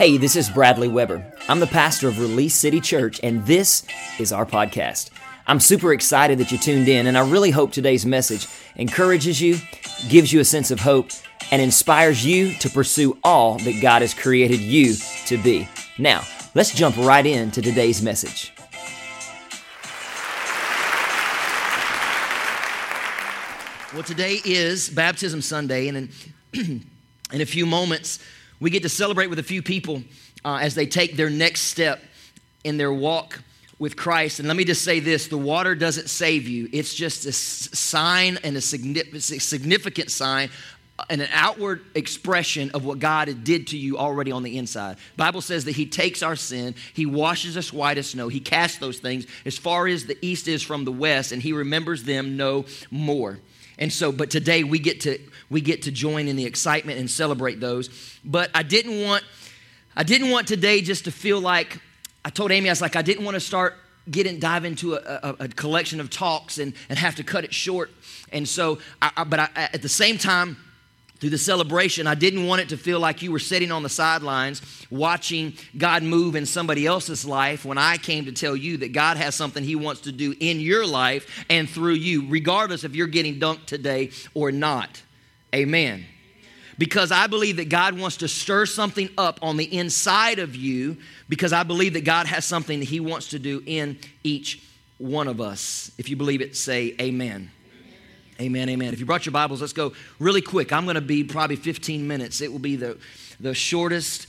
Hey, this is Bradley Weber. I'm the pastor of Release City Church, and this is our podcast. I'm super excited that you tuned in, and I really hope today's message encourages you, gives you a sense of hope, and inspires you to pursue all that God has created you to be. Now, let's jump right into today's message. Well, today is Baptism Sunday, and in, in a few moments, we get to celebrate with a few people uh, as they take their next step in their walk with Christ. And let me just say this the water doesn't save you, it's just a sign and a significant sign and an outward expression of what God did to you already on the inside. Bible says that he takes our sin, he washes us white as snow, he casts those things as far as the east is from the west and he remembers them no more. And so but today we get to we get to join in the excitement and celebrate those. But I didn't want I didn't want today just to feel like I told Amy, I was like, I didn't want to start getting dive into a, a, a collection of talks and, and have to cut it short. And so, I, I, but I, at the same time, through the celebration, I didn't want it to feel like you were sitting on the sidelines watching God move in somebody else's life when I came to tell you that God has something He wants to do in your life and through you, regardless if you're getting dunked today or not. Amen because I believe that God wants to stir something up on the inside of you because I believe that God has something that He wants to do in each one of us. If you believe it, say amen. Amen, amen. If you brought your Bibles, let's go really quick. I'm going to be probably 15 minutes. It will be the, the shortest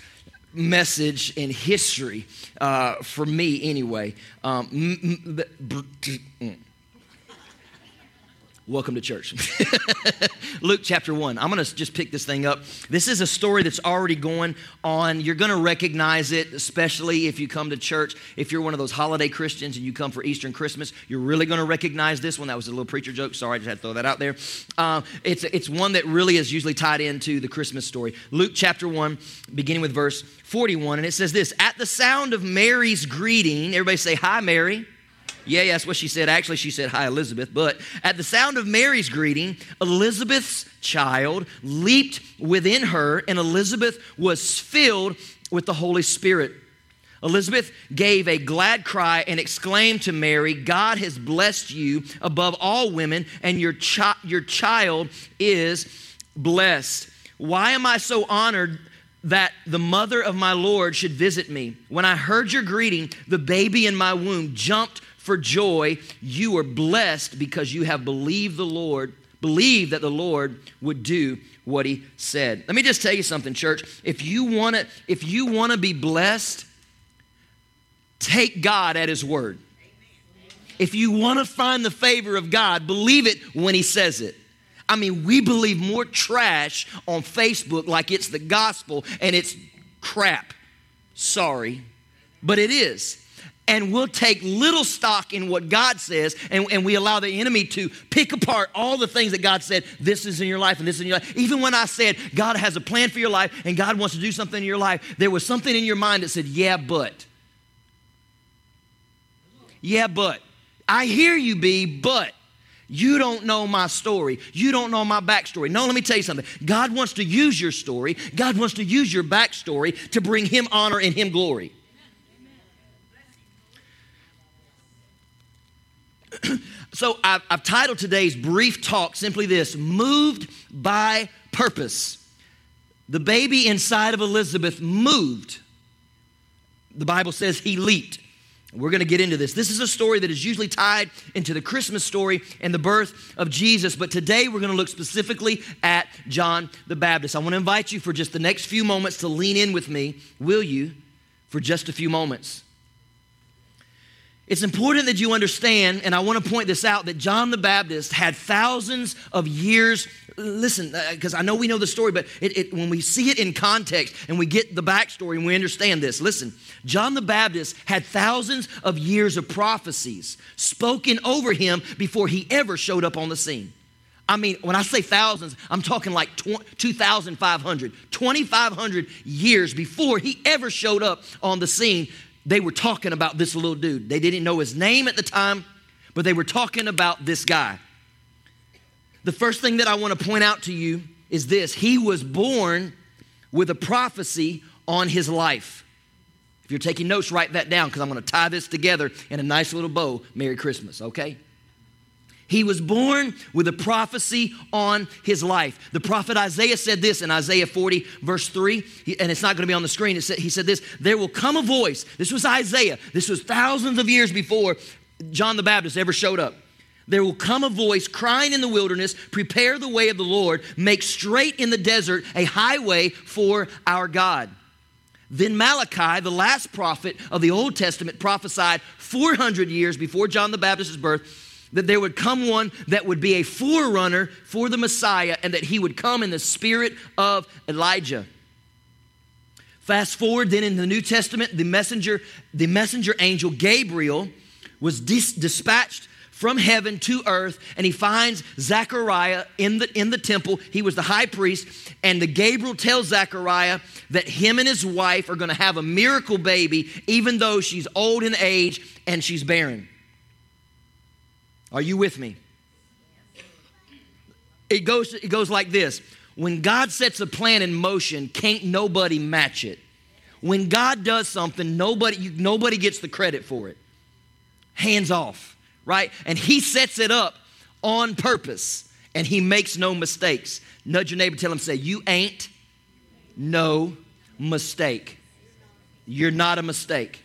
message in history uh, for me, anyway. Um, Welcome to church. Luke chapter 1. I'm going to just pick this thing up. This is a story that's already going on. You're going to recognize it, especially if you come to church. If you're one of those holiday Christians and you come for Easter and Christmas, you're really going to recognize this one. That was a little preacher joke. Sorry, I just had to throw that out there. Uh, it's, it's one that really is usually tied into the Christmas story. Luke chapter 1, beginning with verse 41. And it says this At the sound of Mary's greeting, everybody say, Hi, Mary. Yeah, that's what she said. Actually, she said, Hi, Elizabeth. But at the sound of Mary's greeting, Elizabeth's child leaped within her, and Elizabeth was filled with the Holy Spirit. Elizabeth gave a glad cry and exclaimed to Mary, God has blessed you above all women, and your, chi- your child is blessed. Why am I so honored that the mother of my Lord should visit me? When I heard your greeting, the baby in my womb jumped for joy. You are blessed because you have believed the Lord, believed that the Lord would do what he said. Let me just tell you something, church. If you want to, if you want to be blessed, take God at his word. If you want to find the favor of God, believe it when he says it. I mean, we believe more trash on Facebook like it's the gospel and it's crap. Sorry, but it is and we'll take little stock in what God says, and, and, we allow the enemy to pick apart all the things that God said, this is in your life and this is in your life. Even when I said God has a plan for your life and God wants to do something in your life, there was something in your mind that said, yeah, but. Yeah, but. I hear you, B, but. You don't know my story. You don't know my backstory. No, let me tell you something. God wants to use your story. God wants to use your backstory to bring Him honor and Him glory. so I've, I've, titled today's brief talk simply this Moved by Purpose. The baby inside of Elizabeth moved. The Bible says he leaped. We're going to get into this. This is a story that is usually tied into the Christmas story and the birth of Jesus, but today we're going to look specifically at John the Baptist. I want to invite you for just the next few moments to lean in with me, will you, for just a few moments. It's important that you understand, and I want to point this out, that John the Baptist had thousands of years. Listen, because uh, I know we know the story, but it, it, when we see it in context and we get the backstory and we understand this, listen, John the Baptist had thousands of years of prophecies spoken over him before he ever showed up on the scene. I mean, when I say thousands, I'm talking like 2,500, 2,500 years before he ever showed up on the scene they were talking about this little dude. They didn't know his name at the time, but they were talking about this guy. The first thing that I want to point out to you is this he was born with a prophecy on his life. If you're taking notes, write that down because I'm going to tie this together in a nice little bow. Merry Christmas, okay? He was born with a prophecy on his life. The prophet Isaiah said this in Isaiah 40, verse 3, and it's not going to be on the screen. Said, he said this There will come a voice. This was Isaiah. This was thousands of years before John the Baptist ever showed up. There will come a voice crying in the wilderness, Prepare the way of the Lord, make straight in the desert a highway for our God. Then Malachi, the last prophet of the Old Testament, prophesied 400 years before John the Baptist's birth that there would come one that would be a forerunner for the Messiah and that he would come in the spirit of Elijah. Fast forward then in the New Testament, the messenger, the messenger angel Gabriel was dis- dispatched from heaven to earth and he finds Zechariah in the, in the temple. He was the high priest, and the Gabriel tells Zechariah that him and his wife are going to have a miracle baby, even though she's old in age and she's barren. Are you with me? It goes, it goes like this When God sets a plan in motion, can't nobody match it. When God does something, nobody, nobody gets the credit for it. Hands off, right? And He sets it up on purpose and He makes no mistakes. Nudge your neighbor, tell him, say, You ain't no mistake. You're not a mistake.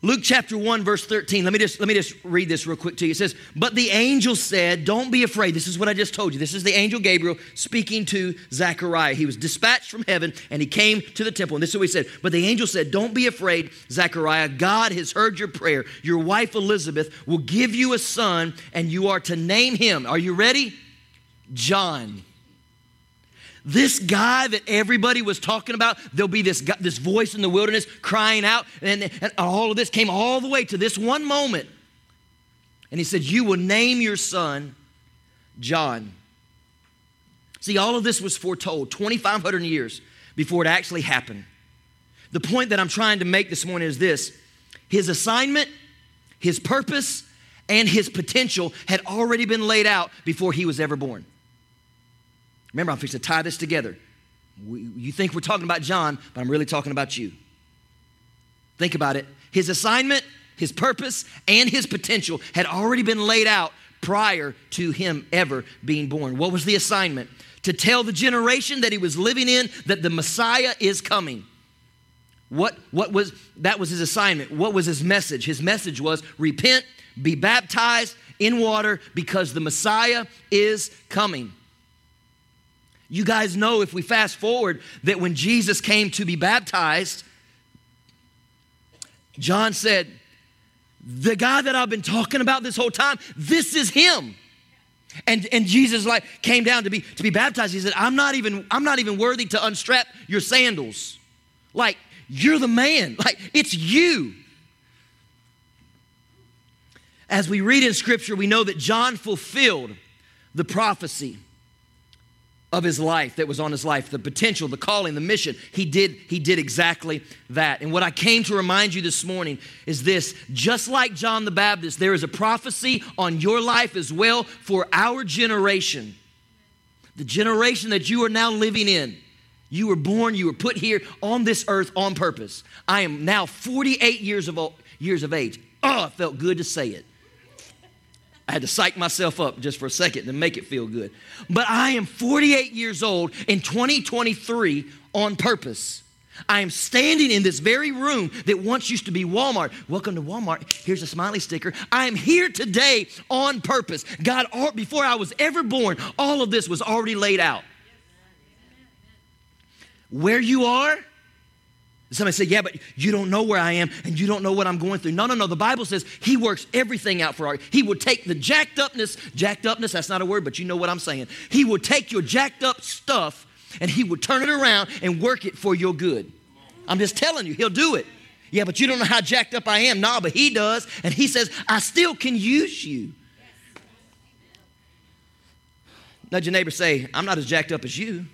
Luke chapter 1 verse 13. Let me just let me just read this real quick to you. It says, "But the angel said, don't be afraid." This is what I just told you. This is the angel Gabriel speaking to Zechariah. He was dispatched from heaven and he came to the temple. And this is what he said. "But the angel said, "Don't be afraid, Zechariah. God has heard your prayer. Your wife Elizabeth will give you a son and you are to name him." Are you ready? John. This guy that everybody was talking about, there'll be this, this voice in the wilderness crying out, and, and all of this came all the way to this one moment. And he said, You will name your son John. See, all of this was foretold 2,500 years before it actually happened. The point that I'm trying to make this morning is this his assignment, his purpose, and his potential had already been laid out before he was ever born. Remember, I'm fixing to tie this together. We, you think we're talking about John, but I'm really talking about you. Think about it. His assignment, his purpose, and his potential had already been laid out prior to him ever being born. What was the assignment? To tell the generation that he was living in that the Messiah is coming. What, what was that was his assignment? What was his message? His message was repent, be baptized in water because the Messiah is coming. You guys know if we fast forward that when Jesus came to be baptized, John said, The guy that I've been talking about this whole time, this is him. And, and Jesus like came down to be to be baptized. He said, I'm not even, I'm not even worthy to unstrap your sandals. Like, you're the man. Like, it's you. As we read in scripture, we know that John fulfilled the prophecy of his life that was on his life the potential the calling the mission he did he did exactly that. And what i came to remind you this morning is this just like john the baptist there is a prophecy on your life as well for our generation. The generation that you are now living in you were born you were put here on this earth on purpose. I am now 48 years of old, years of age. Oh it felt good to say it I had to psych myself up just for a second to make it feel good. But I am 48 years old in 2023 on purpose. I am standing in this very room that once used to be Walmart. Welcome to Walmart. Here's a smiley sticker. I am here today on purpose. God, before I was ever born, all of this was already laid out. Where you are, Somebody say, Yeah, but you don't know where I am and you don't know what I'm going through. No, no, no. The Bible says He works everything out for our. He will take the jacked upness, jacked upness, that's not a word, but you know what I'm saying. He will take your jacked up stuff and He will turn it around and work it for your good. I'm just telling you, He'll do it. Yeah, but you don't know how jacked up I am. Nah, but He does. And He says, I still can use you. Nudge your neighbor, say, I'm not as jacked up as you.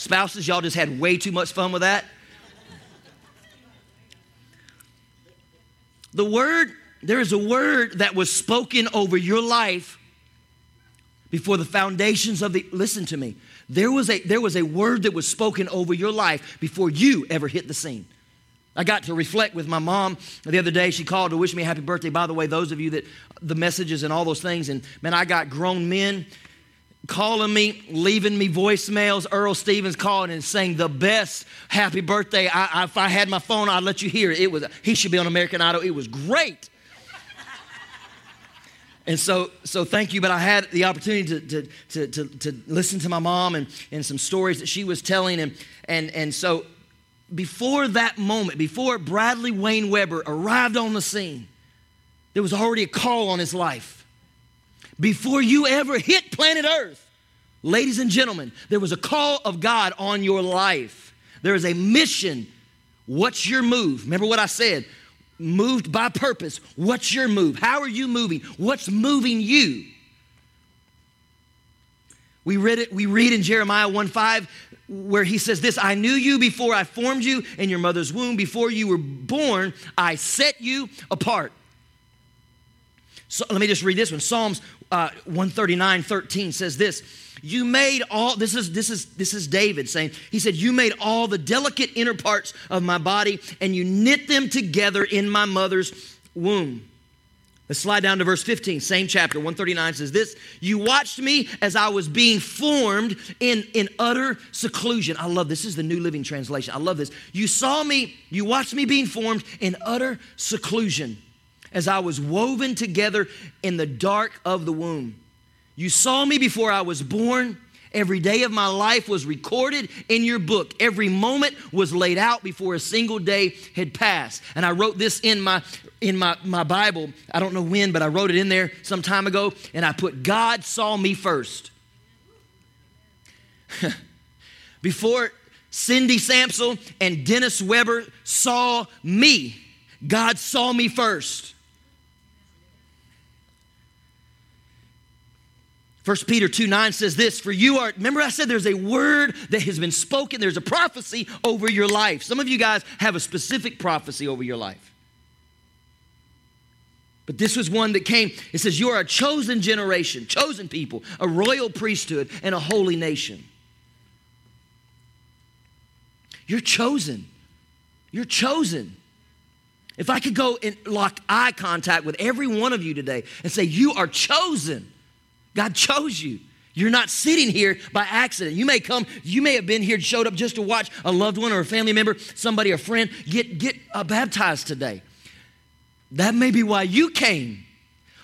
Spouses, y'all just had way too much fun with that. The word, there is a word that was spoken over your life before the foundations of the listen to me. There was a there was a word that was spoken over your life before you ever hit the scene. I got to reflect with my mom the other day. She called to wish me a happy birthday. By the way those of you that the messages and all those things and man i got grown men calling me, leaving me voicemails. Earl Stevens calling and saying the best happy birthday. I, I, if I had my phone, I'd let you hear it. It was he should be on American Idol. It was great. And so, so thank you. But I had the opportunity to, to, to, to, to listen to my mom and, and some stories that she was telling. And, and, and so before that moment, before Bradley Wayne Weber arrived on the scene, there was already a call on his life. Before you ever hit planet Earth, ladies and gentlemen, there was a call of God on your life. There is a mission. What's your move? Remember what I said? moved by purpose. What's your move? How are you moving? What's moving you? We read it, we read in Jeremiah 1 5 where he says this I knew you before I formed you in your mother's womb. Before you were born, I set you apart. So let me just read this one. Psalms uh, 139 13 says this you made all this is this is this is David saying he said you made all the delicate inner parts of my body and you knit them together in my mother's womb. Let's slide down to verse 15, same chapter, 139 says this You watched me as I was being formed in, in utter seclusion. I love this. This is the New Living Translation. I love this. You saw me, you watched me being formed in utter seclusion as I was woven together in the dark of the womb. You saw me before I was born. Every day of my life was recorded in your book. Every moment was laid out before a single day had passed. And I wrote this in my in my, my Bible. I don't know when, but I wrote it in there some time ago, and I put God saw me first. before Cindy Sampson and Dennis Weber saw me, God saw me first. 1 Peter 2 9 says this For you are, remember I said there's a word that has been spoken, there's a prophecy over your life. Some of you guys have a specific prophecy over your life. But this was one that came, it says, You are a chosen generation, chosen people, a royal priesthood, and a holy nation. You're chosen. You're chosen. If I could go and lock eye contact with every one of you today and say, You are chosen God chose you. You're not sitting here by accident. You may come, you may have been here, showed up just to watch a loved one or a family member, somebody, a friend get, get uh, baptized today. That may be why you came,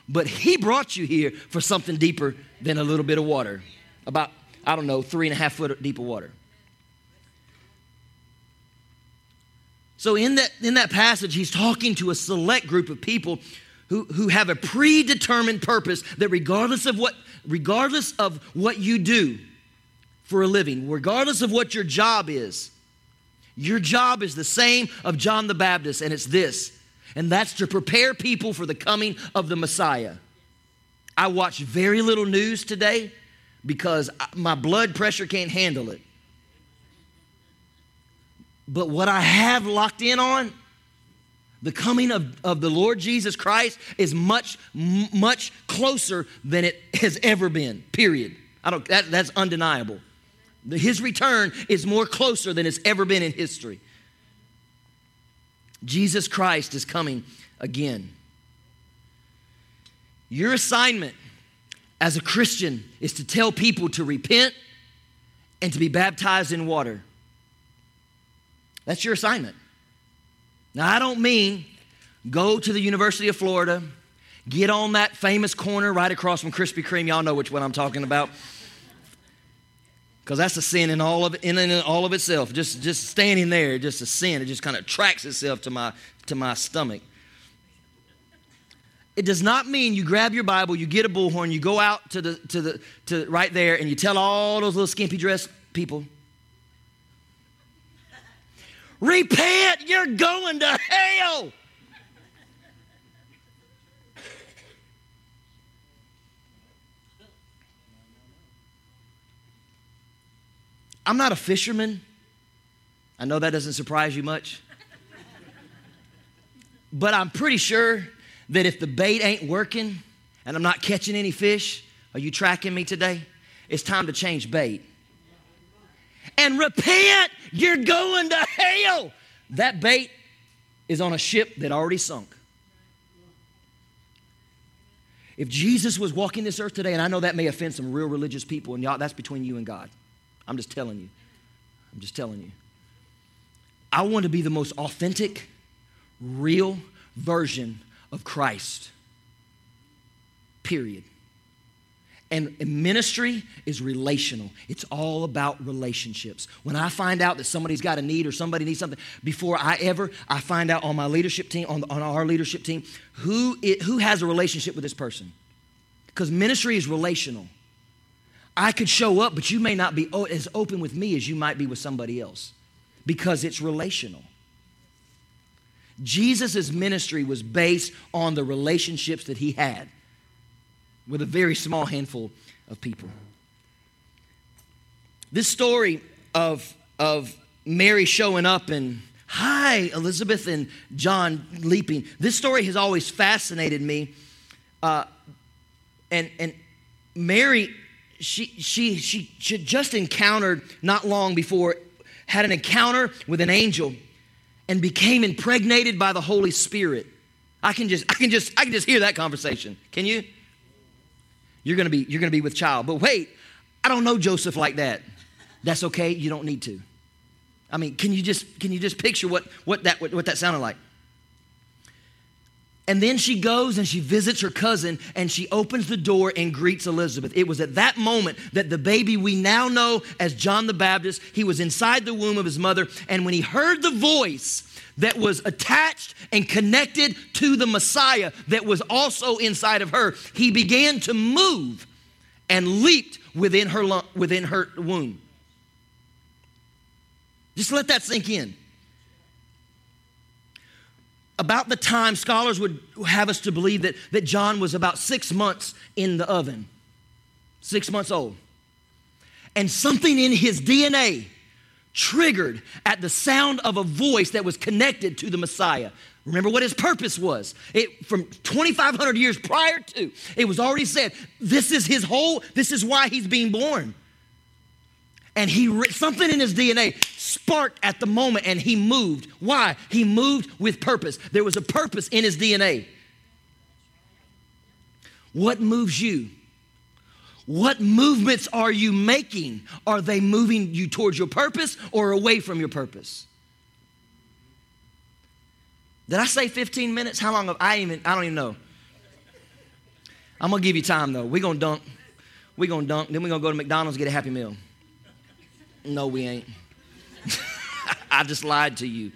but He brought you here for something deeper than a little bit of water. About, I don't know, three and a half foot deep of water. So in that, in that passage, he's talking to a select group of people who, who have a predetermined purpose that regardless of what regardless of what you do for a living regardless of what your job is your job is the same of john the baptist and it's this and that's to prepare people for the coming of the messiah. I watch very little news today because my blood pressure can't handle it. But what i have locked in on the coming of, of the Lord Jesus Christ is much, much closer than it has ever been, period. I don't, that, that's undeniable. His return is more closer than it's ever been in history. Jesus Christ is coming again. Your assignment as a Christian is to tell people to repent and to be baptized in water. That's your assignment. Now, I don't mean go to the University of Florida, get on that famous corner right across from Krispy Kreme. Y'all know which one I'm talking about. Because that's a sin in all of in, in all of itself. Just just standing there, just a sin. It just kind of tracks itself to my to my stomach. It does not mean you grab your Bible, you get a bullhorn, you go out to the to the to right there, and you tell all those little skimpy dress people, Repent, you're going to hell. I'm not a fisherman. I know that doesn't surprise you much. But I'm pretty sure that if the bait ain't working and I'm not catching any fish, Are you tracking me today? It's time to change bait. And repent, you're going to hell. That bait is on a ship that already sunk. If Jesus was walking this earth today, and I know that may offend some real religious people, and y'all, that's between you and God. I'm just telling you. I'm just telling you. I want to be the most authentic, real version of Christ. Period. And ministry is relational. It's all about relationships. When I find out that somebody's got a need or somebody needs something, before I ever, I find out on my leadership team, on, on our leadership team, who, it, who has a relationship with this person. Because ministry is relational. I could show up, but you may not be as open with me as you might be with somebody else because it's relational. Jesus' ministry was based on the relationships that he had with a very small handful of people. This story of, of Mary showing up and, hi, Elizabeth and John leaping, this story has always fascinated me. Uh, and, and Mary, she, she, she, she just encountered not long before, had an encounter with an angel and became impregnated by the Holy Spirit. I can just, I can just, I can just hear that conversation. Can you? You're gonna be, you're gonna be with child. But wait, I don't know Joseph like that. That's okay, you don't need to. I mean, can you just can you just picture what, what that what, what that sounded like? And then she goes and she visits her cousin and she opens the door and greets Elizabeth. It was at that moment that the baby we now know as John the Baptist, he was inside the womb of his mother. And when he heard the voice that was attached and connected to the Messiah that was also inside of her, he began to move and leaped within her, within her womb. Just let that sink in. About the time scholars would have us to believe that, that John was about six months in the oven, six months old. And something in his DNA triggered at the sound of a voice that was connected to the Messiah. Remember what his purpose was. It, from 2,500 years prior to, it was already said, this is his whole, this is why he's being born. And he, something in his DNA sparked at the moment and he moved. Why? He moved with purpose. There was a purpose in his DNA. What moves you? What movements are you making? Are they moving you towards your purpose or away from your purpose? Did I say 15 minutes? How long have I even I don't even know. I'm gonna give you time though. We're gonna dunk. We're gonna dunk, then we're gonna go to McDonald's get a happy meal. No, we ain't. I just lied to you.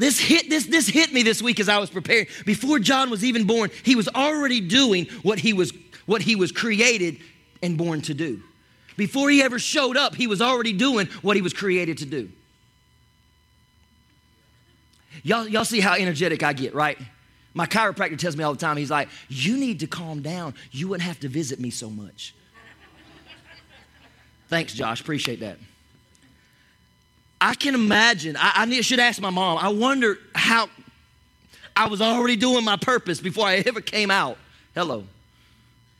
This hit, this, this hit me this week as I was preparing. Before John was even born, he was already doing what he was, what he was created and born to do. Before he ever showed up, he was already doing what he was created to do. Y'all, y'all see how energetic I get, right? My chiropractor tells me all the time, he's like, You need to calm down. You wouldn't have to visit me so much. Thanks, Josh. Appreciate that. I can imagine, I, I should ask my mom, I wonder how I was already doing my purpose before I ever came out. Hello.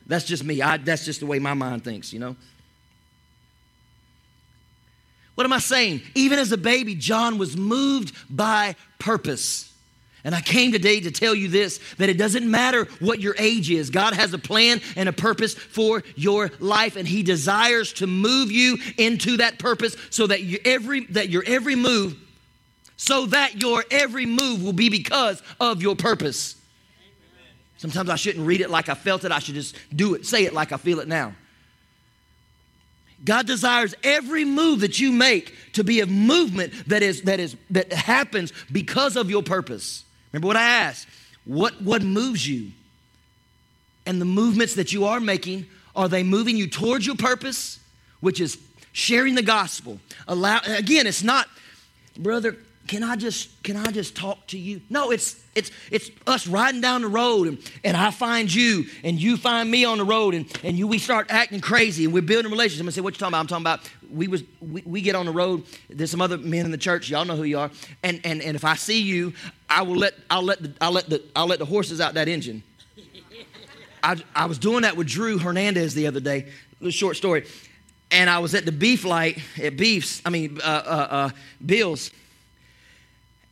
That's just me. I, that's just the way my mind thinks, you know? What am I saying? Even as a baby, John was moved by purpose. And I came today to tell you this that it doesn't matter what your age is. God has a plan and a purpose for your life and he desires to move you into that purpose so that you every that your every move so that your every move will be because of your purpose. Sometimes I shouldn't read it like I felt it. I should just do it, say it like I feel it now. God desires every move that you make to be a movement that is that is that happens because of your purpose. Remember what I asked? What, what moves you? And the movements that you are making, are they moving you towards your purpose, which is sharing the gospel? Allow again, it's not, brother, can I just can I just talk to you? No, it's it's it's us riding down the road and, and I find you and you find me on the road and, and you we start acting crazy and we're building a relationship. I say, what you talking about? I'm talking about we was we, we get on the road. There's some other men in the church. Y'all know who you are. And and and if I see you, I will let I'll let the I'll let the I'll let the horses out that engine. I, I was doing that with Drew Hernandez the other day, short story. And I was at the beef light at Beefs, I mean, uh, uh, uh, Bill's.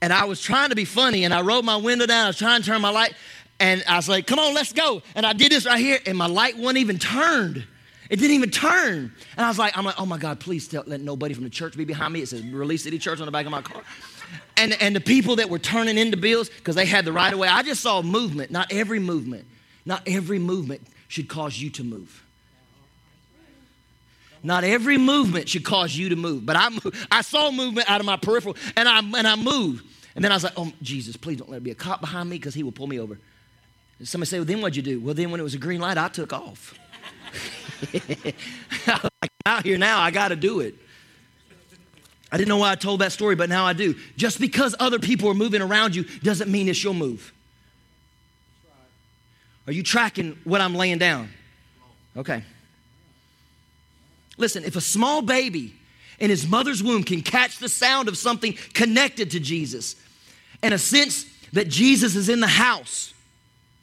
And I was trying to be funny, and I rolled my window down. I was trying to turn my light, and I was like, come on, let's go. And I did this right here, and my light wasn't even turned. It didn't even turn. And I was like, I'm like, oh my God, please tell, let nobody from the church be behind me. It says Release City Church on the back of my car. And, and the people that were turning into bills, because they had the right of way, I just saw movement, not every movement. Not every movement should cause you to move. Not every movement should cause you to move. But I, I saw movement out of my peripheral and I, and I moved. And then I was like, oh, Jesus, please don't let there be a cop behind me because he will pull me over. And somebody said, well, then what'd you do? Well, then when it was a green light, I took off. I'm out here now, I got to do it. I didn't know why I told that story, but now I do. Just because other people are moving around you doesn't mean it's your move. Are you tracking what I'm laying down? Okay. Listen, if a small baby in his mother's womb can catch the sound of something connected to Jesus and a sense that Jesus is in the house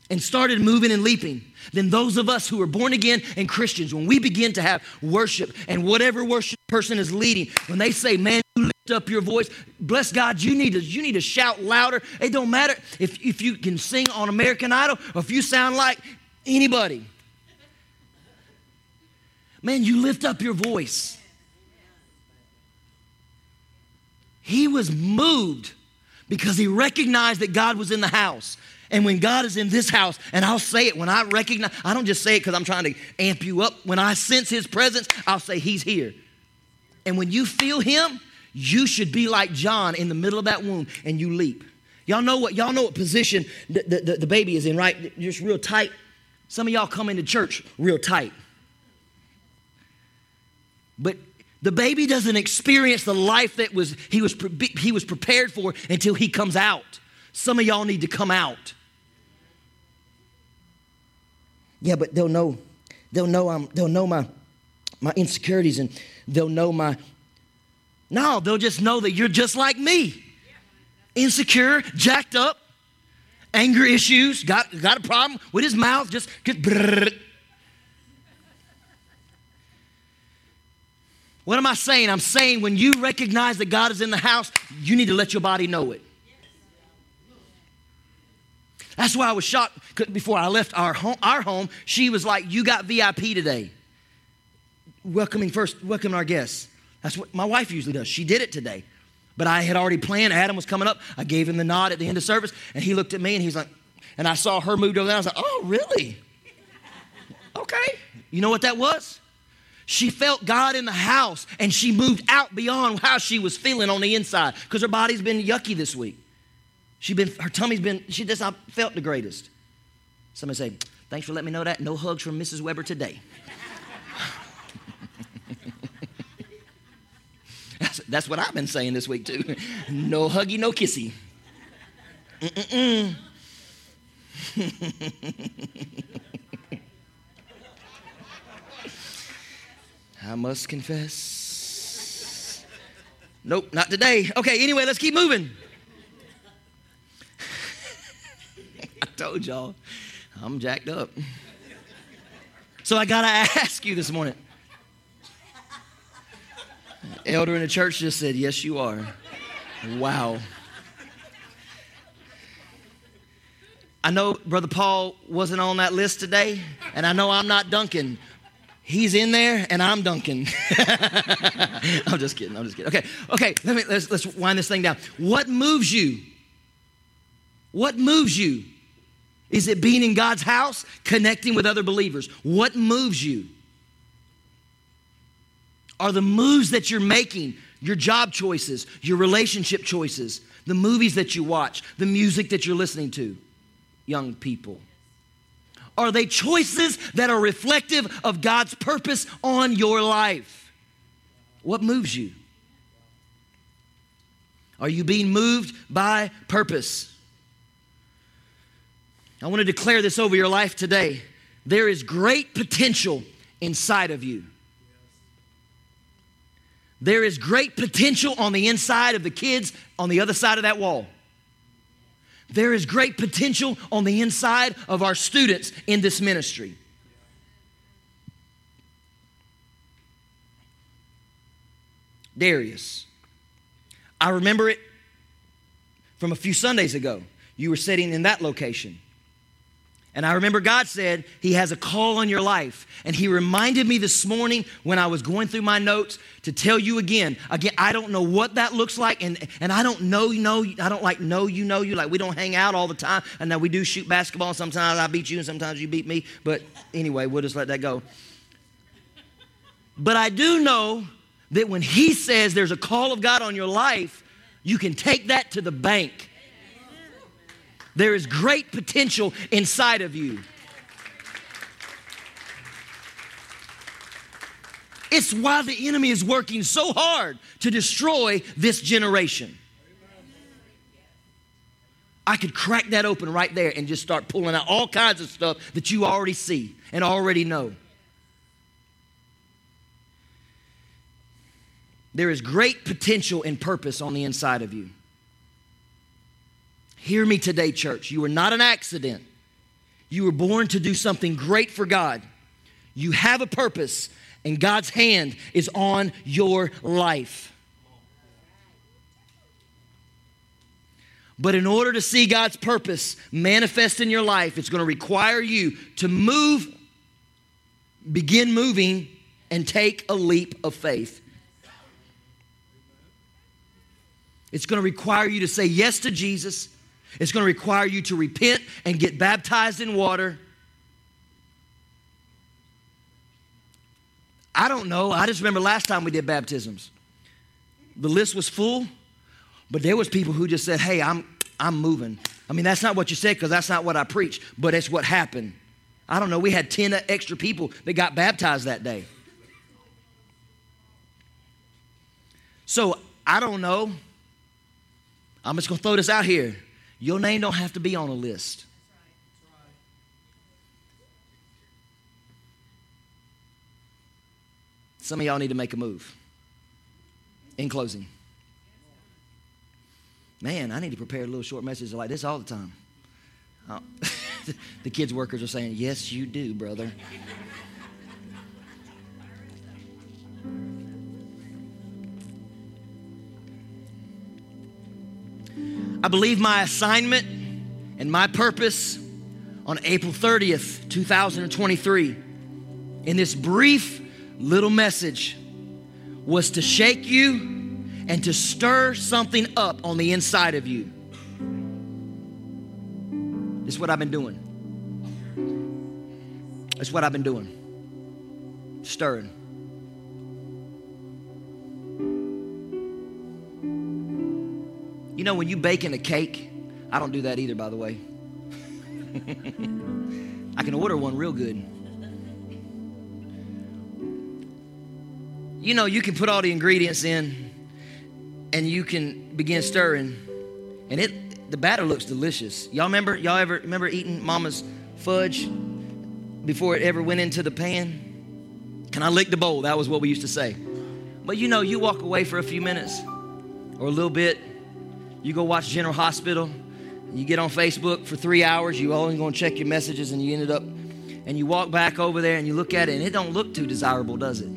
and started moving and leaping, then those of us who are born again and Christians, when we begin to have worship and whatever worship person is leading, when they say, man, you lift up your voice, bless God, you need to, you need to shout louder. It don't matter if, if you can sing on American Idol or if you sound like anybody. Man, you lift up your voice. He was moved because he recognized that God was in the house. And when God is in this house, and I'll say it when I recognize, I don't just say it because I'm trying to amp you up. When I sense His presence, I'll say, He's here. And when you feel Him, you should be like John in the middle of that womb and you leap. Y'all know what, y'all know what position the, the, the baby is in, right? Just real tight. Some of y'all come into church real tight. But the baby doesn't experience the life that was he was he was prepared for until he comes out. Some of y'all need to come out. Yeah, but they'll know, they'll know I'm, they'll know my, my insecurities and they'll know my. No, they'll just know that you're just like me, insecure, jacked up, anger issues, got got a problem with his mouth, just just. What am I saying? I'm saying when you recognize that God is in the house, you need to let your body know it. That's why I was shocked before I left our home, our home. She was like, You got VIP today. Welcoming first, welcoming our guests. That's what my wife usually does. She did it today. But I had already planned. Adam was coming up. I gave him the nod at the end of service, and he looked at me and he's like, and I saw her moved over there. I was like, Oh, really? Okay. You know what that was? She felt God in the house and she moved out beyond how she was feeling on the inside because her body's been yucky this week. She been, her tummy's been, she just not felt the greatest. Somebody say, thanks for letting me know that. No hugs from Mrs. Weber today. that's, that's what I've been saying this week too. No huggy, no kissy. I must confess. Nope, not today. Okay, anyway, let's keep moving. I told y'all, I'm jacked up. So I got to ask you this morning. Elder in the church just said, Yes, you are. Wow. I know Brother Paul wasn't on that list today, and I know I'm not Duncan. He's in there, and I'm Duncan. I'm just kidding. I'm just kidding. Okay, okay. Let me let's let's wind this thing down. What moves you? What moves you? Is it being in God's house, connecting with other believers? What moves you? Are the moves that you're making your job choices, your relationship choices, the movies that you watch, the music that you're listening to, young people? Are they choices that are reflective of God's purpose on your life? What moves you? Are you being moved by purpose? I want to declare this over your life today. There is great potential inside of you. There is great potential on the inside of the kids on the other side of that wall. There is great potential on the inside of our students in this ministry. Darius. I remember it from a few Sundays ago. You were sitting in that location. And I remember God said He has a call on your life. And He reminded me this morning when I was going through my notes to tell you again. Again, I don't know what that looks like. And, and I don't know, you know, I don't like know you know you. Like we don't hang out all the time. And now we do shoot basketball. Sometimes I beat you and sometimes you beat me. But anyway, we'll just let that go. But I do know that when He says there's a call of God on your life, you can take that to the bank there is great potential inside of you. It's why the enemy is working so hard to destroy this generation. I could crack that open right there and just start pulling out all kinds of stuff that you already see and already know. There is great potential and purpose on the inside of you. Hear me today, church. You are not an accident. You were born to do something great for God. You have a purpose, and God's hand is on your life. But in order to see God's purpose manifest in your life, it's going to require you to move, begin moving, and take a leap of faith. It's going to require you to say yes to Jesus it's going to require you to repent and get baptized in water. I don't know. I just remember last time we did baptisms. The list was full, but there was people who just said, "Hey, I'm I'm moving." I mean, that's not what you said because that's not what I preach, but it's what happened. I don't know. We had 10 extra people that got baptized that day. So, I don't know. I'm just going to throw this out here. Your name don't have to be on a list. Some of y'all need to make a move. In closing, man, I need to prepare a little short message like this all the time. Oh. the kids' workers are saying, Yes, you do, brother. I believe my assignment and my purpose on April 30th, 2023, in this brief little message, was to shake you and to stir something up on the inside of you. This is what I've been doing. That's what I've been doing. Stirring. Know, when you baking a cake, I don't do that either, by the way. I can order one real good. You know, you can put all the ingredients in and you can begin stirring, and it the batter looks delicious. Y'all remember? Y'all ever remember eating mama's fudge before it ever went into the pan? Can I lick the bowl? That was what we used to say. But you know, you walk away for a few minutes or a little bit you go watch General Hospital, you get on Facebook for three hours, you only to check your messages, and you ended up, and you walk back over there and you look at it, and it don't look too desirable, does it?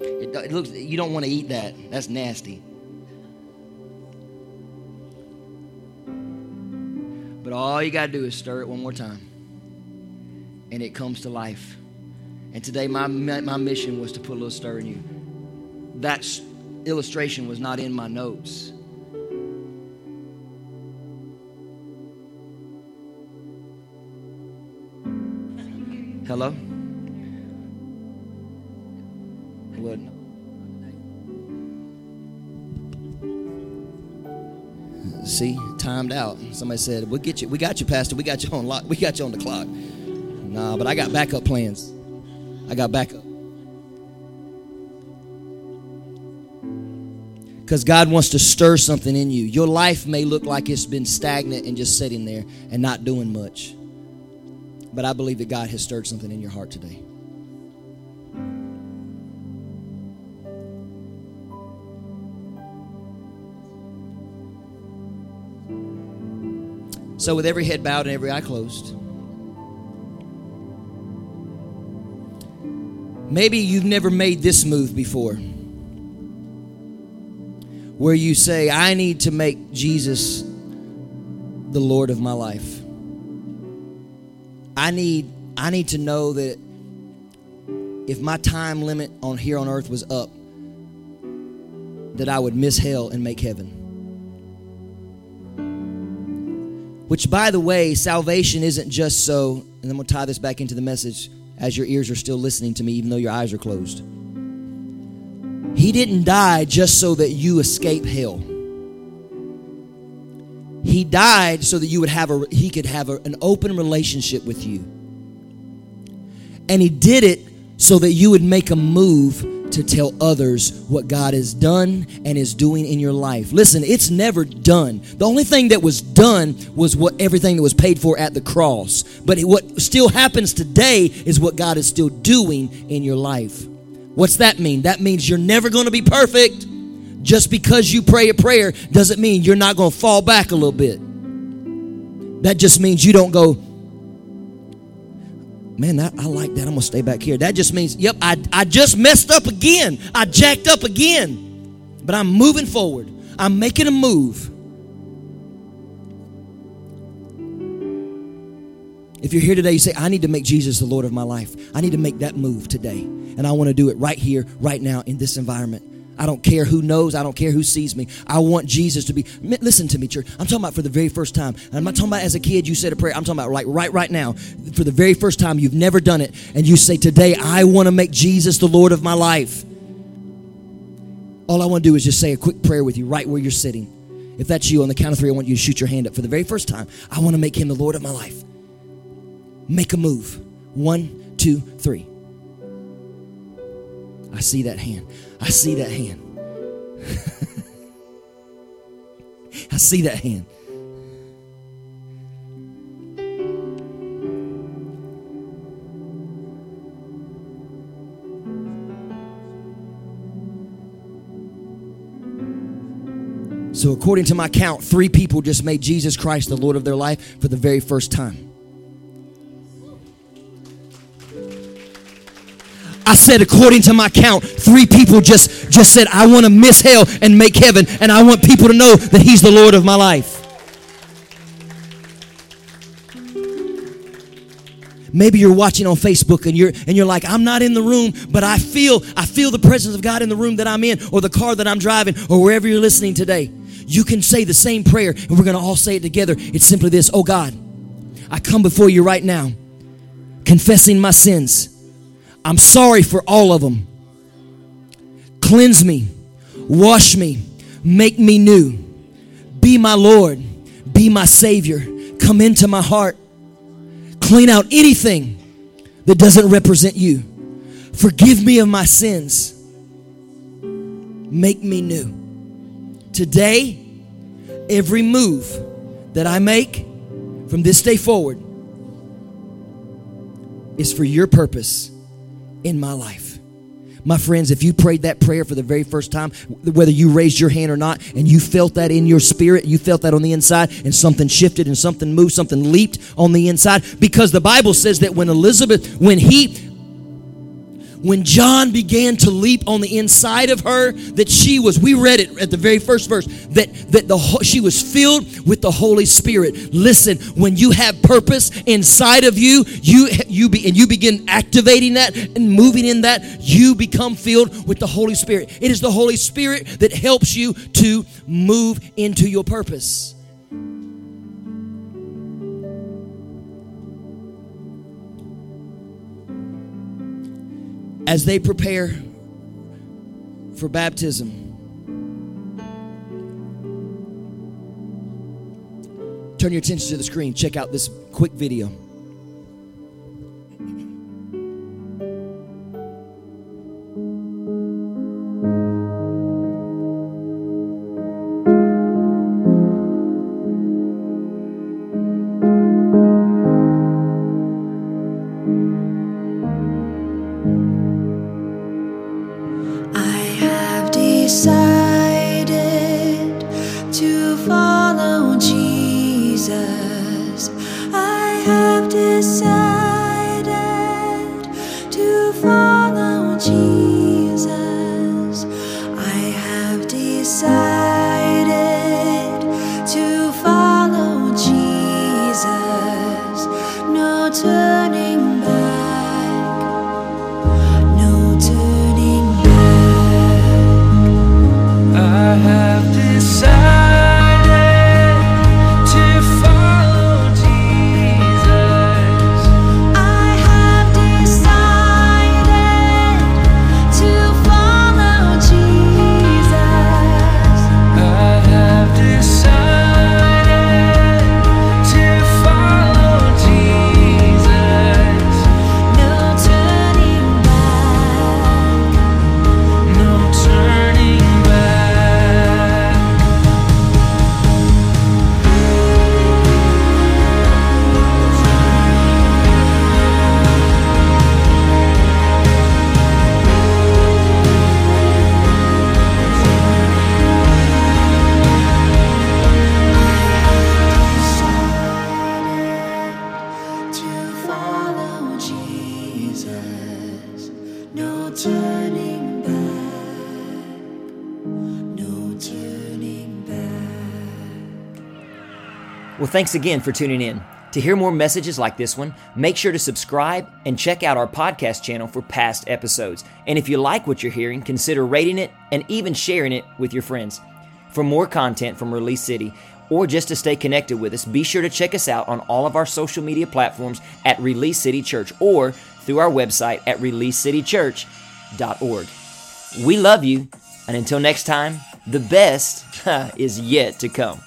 It, it looks, you don't want to eat that. That's nasty. But all you got to do is stir it one more time, and it comes to life. And today, my, my mission was to put a little stir in you. That's illustration was not in my notes. Hello? What? See, timed out. Somebody said, "We'll get you. We got you, Pastor. We got you on lock. We got you on the clock." Nah, but I got backup plans. I got backup. because God wants to stir something in you. Your life may look like it's been stagnant and just sitting there and not doing much. But I believe that God has stirred something in your heart today. So, with every head bowed and every eye closed, maybe you've never made this move before where you say, I need to make Jesus the Lord of my life. I need I need to know that if my time limit on here on earth was up, that I would miss hell and make heaven. Which, by the way, salvation isn't just so, and I'm going to tie this back into the message as your ears are still listening to me, even though your eyes are closed. He didn't die just so that you escape hell. He died so that you would have a he could have a, an open relationship with you. And he did it so that you would make a move to tell others what God has done and is doing in your life. Listen, it's never done. The only thing that was done was what everything that was paid for at the cross. But what still happens today is what God is still doing in your life. What's that mean? That means you're never going to be perfect. Just because you pray a prayer doesn't mean you're not going to fall back a little bit. That just means you don't go, man, that, I like that. I'm going to stay back here. That just means, yep, I, I just messed up again. I jacked up again. But I'm moving forward. I'm making a move. If you're here today, you say, I need to make Jesus the Lord of my life. I need to make that move today. And I want to do it right here, right now, in this environment. I don't care who knows. I don't care who sees me. I want Jesus to be. Listen to me, church. I'm talking about for the very first time. And I'm not talking about as a kid you said a prayer. I'm talking about like right, right now. For the very first time, you've never done it. And you say, Today, I want to make Jesus the Lord of my life. All I want to do is just say a quick prayer with you right where you're sitting. If that's you, on the count of three, I want you to shoot your hand up. For the very first time, I want to make him the Lord of my life. Make a move. One, two, three. I see that hand. I see that hand. I see that hand. So, according to my count, three people just made Jesus Christ the Lord of their life for the very first time. I said, according to my count, three people just, just said, I want to miss hell and make heaven, and I want people to know that He's the Lord of my life. Maybe you're watching on Facebook and you're and you're like, I'm not in the room, but I feel I feel the presence of God in the room that I'm in, or the car that I'm driving, or wherever you're listening today. You can say the same prayer, and we're gonna all say it together. It's simply this: Oh God, I come before you right now, confessing my sins. I'm sorry for all of them. Cleanse me, wash me, make me new. Be my Lord, be my Savior. Come into my heart. Clean out anything that doesn't represent you. Forgive me of my sins. Make me new. Today, every move that I make from this day forward is for your purpose in my life. My friends, if you prayed that prayer for the very first time, whether you raised your hand or not, and you felt that in your spirit, you felt that on the inside, and something shifted and something moved, something leaped on the inside, because the Bible says that when Elizabeth, when he when John began to leap on the inside of her, that she was, we read it at the very first verse, that, that the she was filled with the Holy Spirit. Listen, when you have purpose inside of you, you you be and you begin activating that and moving in that, you become filled with the Holy Spirit. It is the Holy Spirit that helps you to move into your purpose. As they prepare for baptism. Turn your attention to the screen. Check out this quick video. Thanks again for tuning in. To hear more messages like this one, make sure to subscribe and check out our podcast channel for past episodes. And if you like what you're hearing, consider rating it and even sharing it with your friends. For more content from Release City, or just to stay connected with us, be sure to check us out on all of our social media platforms at Release City Church or through our website at releasecitychurch.org. We love you, and until next time, the best is yet to come.